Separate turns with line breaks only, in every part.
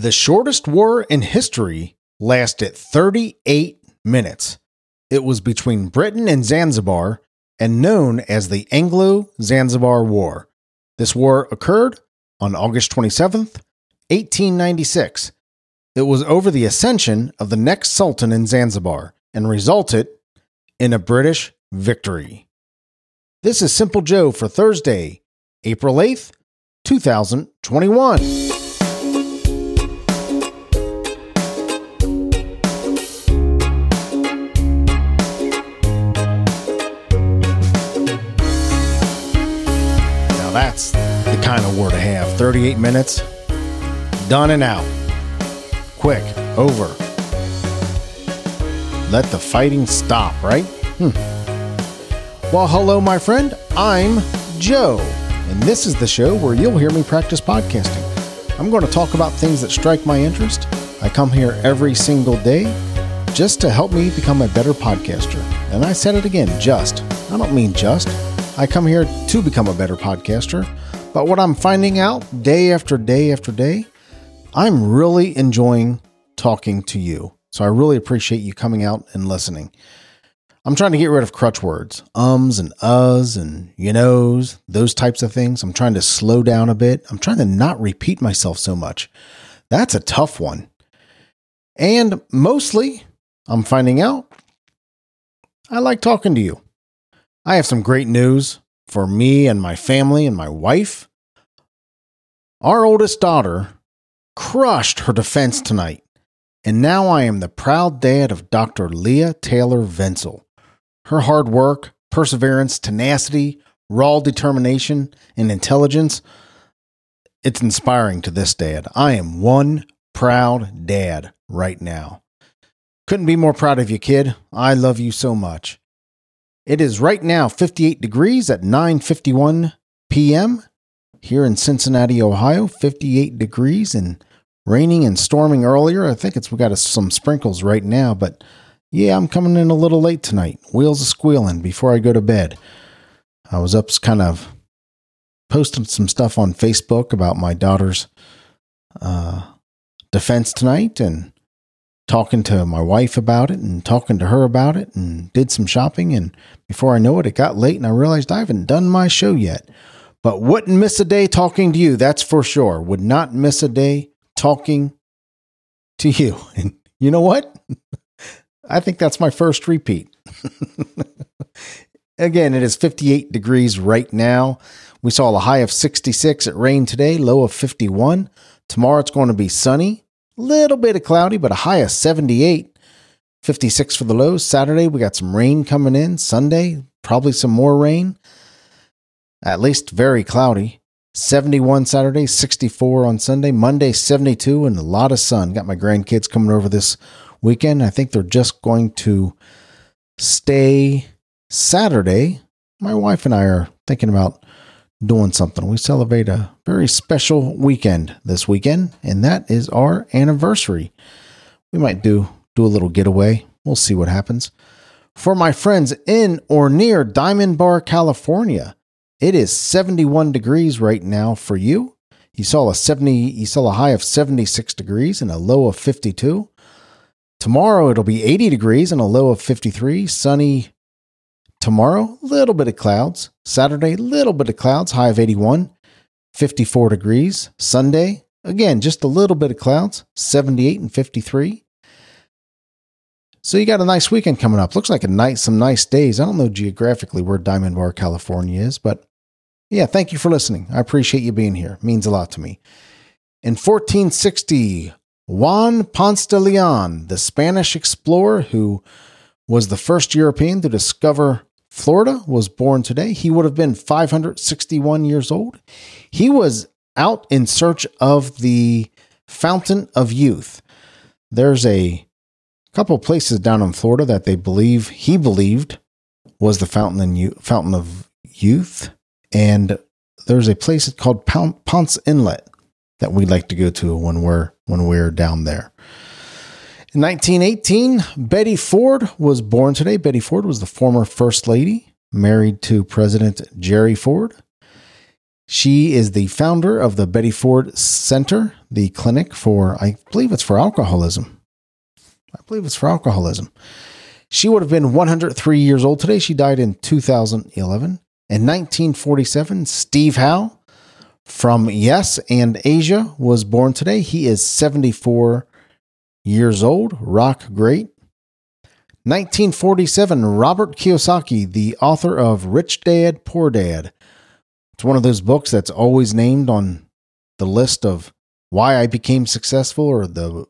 The shortest war in history lasted 38 minutes. It was between Britain and Zanzibar and known as the Anglo Zanzibar War. This war occurred on August 27th, 1896. It was over the ascension of the next sultan in Zanzibar and resulted in a British victory. This is Simple Joe for Thursday, April 8th, 2021. Kind of war to have. 38 minutes, done and out. Quick, over. Let the fighting stop, right? Hmm. Well, hello, my friend. I'm Joe, and this is the show where you'll hear me practice podcasting. I'm going to talk about things that strike my interest. I come here every single day just to help me become a better podcaster. And I said it again just. I don't mean just. I come here to become a better podcaster. But what I'm finding out day after day after day, I'm really enjoying talking to you. So I really appreciate you coming out and listening. I'm trying to get rid of crutch words, ums and uhs and you knows, those types of things. I'm trying to slow down a bit. I'm trying to not repeat myself so much. That's a tough one. And mostly, I'm finding out I like talking to you. I have some great news for me and my family and my wife. Our oldest daughter crushed her defense mm. tonight, and now I am the proud dad of Dr. Leah Taylor Venzel. Her hard work, perseverance, tenacity, raw determination, and intelligence, it's inspiring to this dad. I am one proud dad right now. Couldn't be more proud of you, kid. I love you so much. It is right now 58 degrees at 9:51 p.m. here in Cincinnati, Ohio. 58 degrees and raining and storming earlier. I think it's we got some sprinkles right now, but yeah, I'm coming in a little late tonight. Wheels are squealing before I go to bed. I was up kind of posting some stuff on Facebook about my daughter's uh, defense tonight and talking to my wife about it and talking to her about it and did some shopping. And before I know it, it got late and I realized I haven't done my show yet. But wouldn't miss a day talking to you, that's for sure. Would not miss a day talking to you. And you know what? I think that's my first repeat. Again, it is 58 degrees right now. We saw a high of 66. It rained today, low of 51. Tomorrow it's going to be sunny, little bit of cloudy, but a high of 78. 56 for the lows. Saturday, we got some rain coming in. Sunday, probably some more rain. At least very cloudy. 71 Saturday, 64 on Sunday. Monday, 72, and a lot of sun. Got my grandkids coming over this weekend. I think they're just going to stay Saturday. My wife and I are thinking about doing something. We celebrate a very special weekend this weekend, and that is our anniversary. We might do do a little getaway. We'll see what happens. For my friends in or near Diamond Bar, California, it is 71 degrees right now for you. You saw a 70 you saw a high of 76 degrees and a low of 52. Tomorrow it'll be 80 degrees and a low of 53, sunny tomorrow, little bit of clouds. Saturday, little bit of clouds, high of 81, 54 degrees. Sunday, again, just a little bit of clouds, 78 and 53. So you got a nice weekend coming up. Looks like a nice, some nice days. I don't know geographically where Diamond Bar, California is, but yeah, thank you for listening. I appreciate you being here. It means a lot to me. In 1460, Juan Ponce de Leon, the Spanish explorer who was the first European to discover Florida, was born today. He would have been 561 years old. He was out in search of the Fountain of Youth. There's a couple places down in Florida that they believe he believed was the fountain fountain of youth, and there's a place called Ponce Inlet that we like to go to when we're when we're down there. In 1918, Betty Ford was born today. Betty Ford was the former first lady, married to President Jerry Ford. She is the founder of the Betty Ford Center, the clinic for, I believe it's for alcoholism. I believe it's for alcoholism. She would have been 103 years old today. She died in 2011. In 1947, Steve Howe from Yes and Asia was born today. He is 74 years old, rock great. 1947, Robert Kiyosaki, the author of Rich Dad, Poor Dad. It's one of those books that's always named on the list of why I became successful or the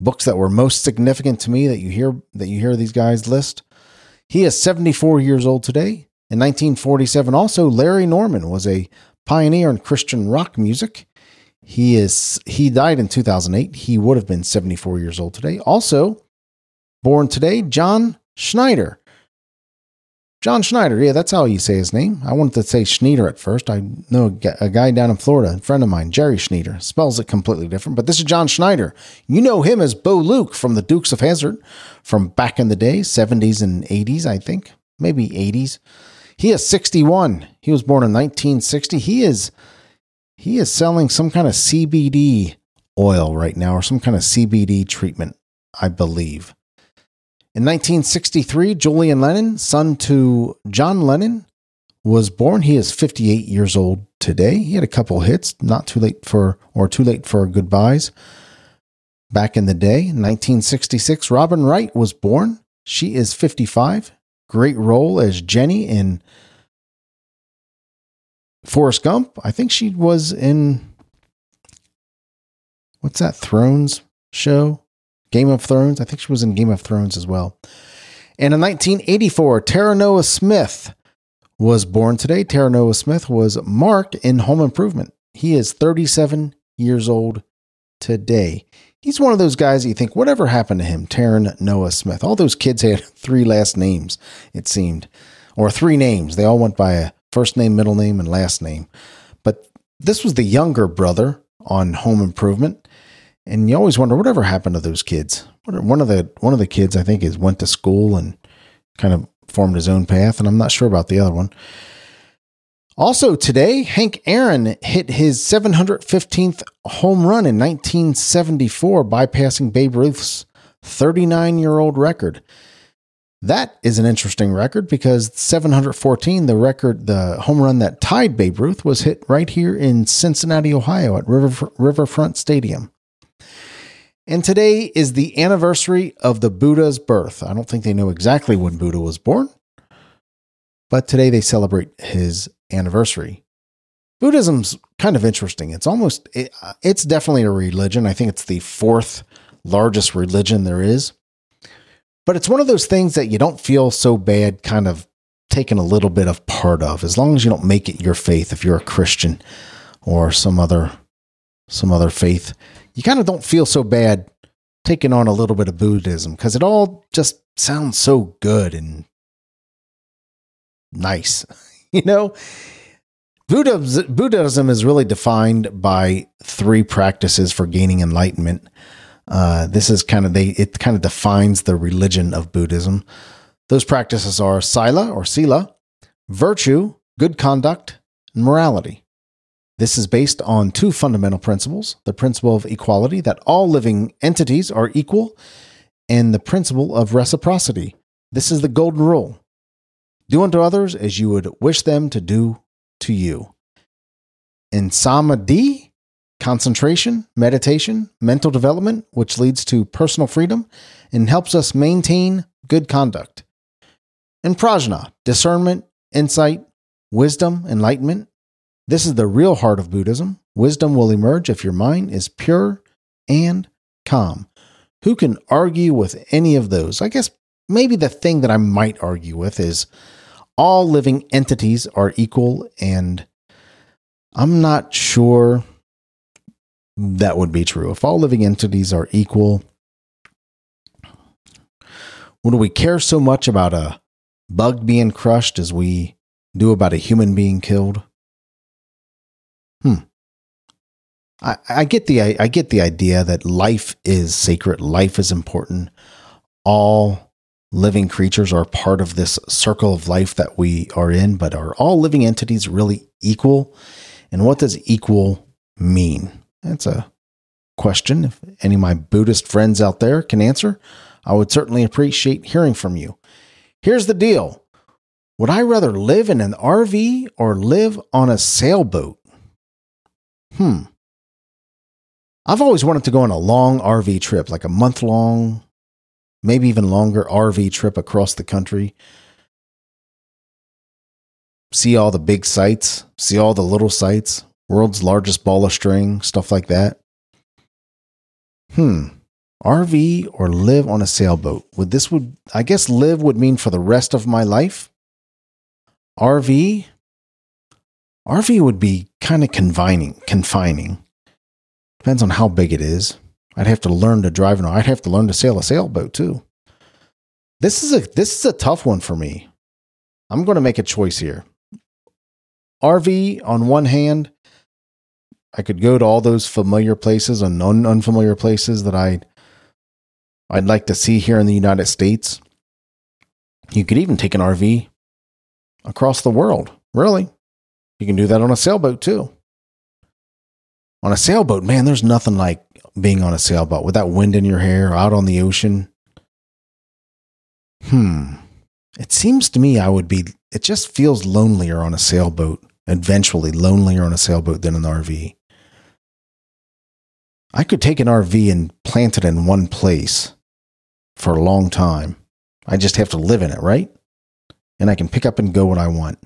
books that were most significant to me that you hear that you hear these guys list. He is 74 years old today. In 1947 also Larry Norman was a pioneer in Christian rock music. He is he died in 2008. He would have been 74 years old today. Also born today John Schneider. John Schneider, yeah, that's how you say his name. I wanted to say Schneider at first. I know a guy down in Florida, a friend of mine, Jerry Schneider, spells it completely different, but this is John Schneider. You know him as Bo Luke from the Dukes of Hazzard from back in the day, 70s and 80s, I think, maybe 80s. He is 61. He was born in 1960. He is he is selling some kind of CBD oil right now or some kind of CBD treatment, I believe. In 1963, Julian Lennon, son to John Lennon, was born. He is 58 years old today. He had a couple hits, not too late for, or too late for goodbyes. Back in the day, 1966, Robin Wright was born. She is 55. Great role as Jenny in Forrest Gump. I think she was in, what's that, Thrones show? Game of Thrones. I think she was in Game of Thrones as well. And in 1984, Taran Noah Smith was born today. Taran Noah Smith was Mark in Home Improvement. He is 37 years old today. He's one of those guys that you think, whatever happened to him? Taran Noah Smith. All those kids had three last names, it seemed, or three names. They all went by a first name, middle name, and last name. But this was the younger brother on Home Improvement and you always wonder whatever happened to those kids. One of the one of the kids I think is went to school and kind of formed his own path, and I'm not sure about the other one. Also today, Hank Aaron hit his 715th home run in 1974, bypassing Babe Ruth's 39 year old record. That is an interesting record because 714, the record, the home run that tied Babe Ruth, was hit right here in Cincinnati, Ohio at River, Riverfront Stadium. And today is the anniversary of the Buddha's birth. I don't think they know exactly when Buddha was born, but today they celebrate his anniversary. Buddhism's kind of interesting. It's almost, it, uh, it's definitely a religion. I think it's the fourth largest religion there is. But it's one of those things that you don't feel so bad kind of taking a little bit of part of, as long as you don't make it your faith if you're a Christian or some other some other faith you kind of don't feel so bad taking on a little bit of Buddhism because it all just sounds so good and nice. you know, Buddhism, Buddhism is really defined by three practices for gaining enlightenment. Uh, this is kind of they it kind of defines the religion of Buddhism. Those practices are sila or sila, virtue, good conduct, and morality. This is based on two fundamental principles the principle of equality, that all living entities are equal, and the principle of reciprocity. This is the golden rule do unto others as you would wish them to do to you. In samadhi, concentration, meditation, mental development, which leads to personal freedom and helps us maintain good conduct. and prajna, discernment, insight, wisdom, enlightenment, this is the real heart of Buddhism. Wisdom will emerge if your mind is pure and calm. Who can argue with any of those? I guess maybe the thing that I might argue with is all living entities are equal, and I'm not sure that would be true. If all living entities are equal, would we care so much about a bug being crushed as we do about a human being killed? Hmm. I, I get the I, I get the idea that life is sacred, life is important. All living creatures are part of this circle of life that we are in, but are all living entities really equal? And what does equal mean? That's a question. If any of my Buddhist friends out there can answer, I would certainly appreciate hearing from you. Here's the deal Would I rather live in an RV or live on a sailboat? Hmm. I've always wanted to go on a long RV trip, like a month long, maybe even longer RV trip across the country. See all the big sites, see all the little sites, world's largest ball of string, stuff like that. Hmm. RV or live on a sailboat? Would this would I guess live would mean for the rest of my life? RV RV would be kind of confining, confining. Depends on how big it is. I'd have to learn to drive and I'd have to learn to sail a sailboat too. This is a this is a tough one for me. I'm going to make a choice here. RV on one hand, I could go to all those familiar places and un- unfamiliar places that I I'd like to see here in the United States. You could even take an RV across the world. Really? You can do that on a sailboat too. On a sailboat, man, there's nothing like being on a sailboat with that wind in your hair out on the ocean. Hmm. It seems to me I would be, it just feels lonelier on a sailboat, eventually lonelier on a sailboat than an RV. I could take an RV and plant it in one place for a long time. I just have to live in it, right? And I can pick up and go when I want.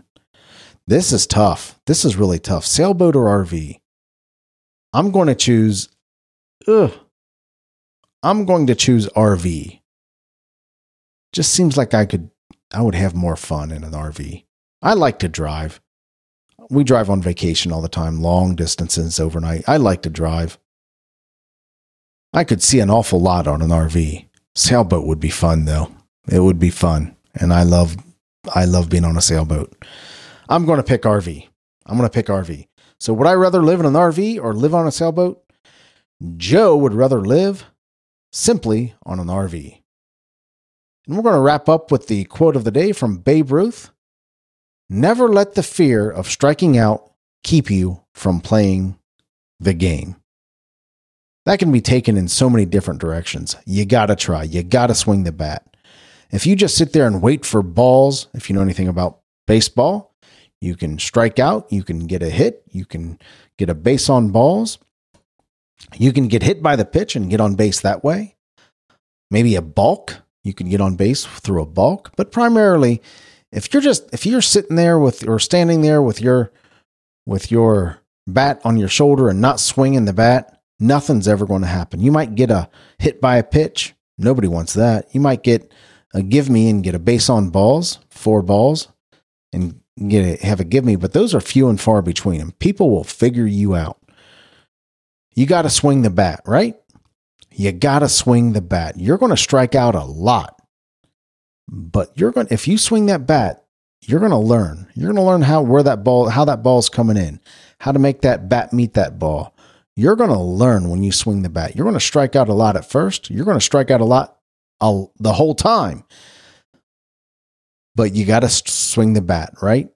This is tough. This is really tough. Sailboat or RV? I'm going to choose. Ugh. I'm going to choose RV. Just seems like I could. I would have more fun in an RV. I like to drive. We drive on vacation all the time, long distances overnight. I like to drive. I could see an awful lot on an RV. Sailboat would be fun though. It would be fun. And I love I love being on a sailboat. I'm going to pick RV. I'm going to pick RV. So would I rather live in an RV or live on a sailboat? Joe would rather live simply on an RV. And we're going to wrap up with the quote of the day from Babe Ruth Never let the fear of striking out keep you from playing the game. That can be taken in so many different directions. You got to try, you got to swing the bat. If you just sit there and wait for balls, if you know anything about baseball, you can strike out, you can get a hit, you can get a base on balls. You can get hit by the pitch and get on base that way. Maybe a balk, you can get on base through a balk, but primarily if you're just if you're sitting there with or standing there with your with your bat on your shoulder and not swinging the bat, nothing's ever going to happen. You might get a hit by a pitch. Nobody wants that. You might get a give me and get a base on balls, four balls, and get a, have a give me, but those are few and far between. And people will figure you out. You got to swing the bat, right? You got to swing the bat. You're going to strike out a lot, but you're going if you swing that bat, you're going to learn. You're going to learn how where that ball, how that ball's coming in, how to make that bat meet that ball. You're going to learn when you swing the bat. You're going to strike out a lot at first. You're going to strike out a lot the whole time. But you got to swing the bat, right?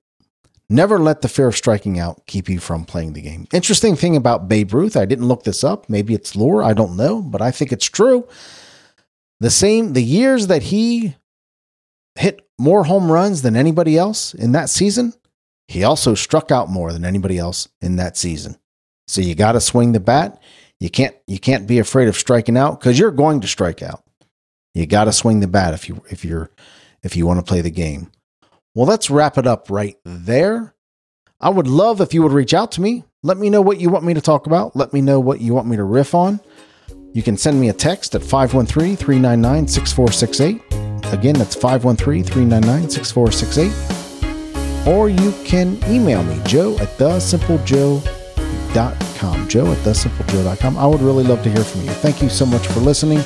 Never let the fear of striking out keep you from playing the game. Interesting thing about Babe Ruth, I didn't look this up. Maybe it's lore, I don't know, but I think it's true. The same, the years that he hit more home runs than anybody else in that season, he also struck out more than anybody else in that season. So you got to swing the bat. You can't you can't be afraid of striking out because you're going to strike out. You got to swing the bat if you if you're if you want to play the game. Well, let's wrap it up right there. I would love if you would reach out to me. Let me know what you want me to talk about. Let me know what you want me to riff on. You can send me a text at 513 399 6468. Again, that's 513 399 6468 or you can email me, joe at thesimplejoe.com. Joe at thesimplejoe.com. I would really love to hear from you. Thank you so much for listening.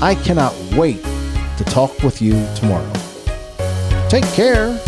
I cannot wait to talk with you tomorrow. Take care.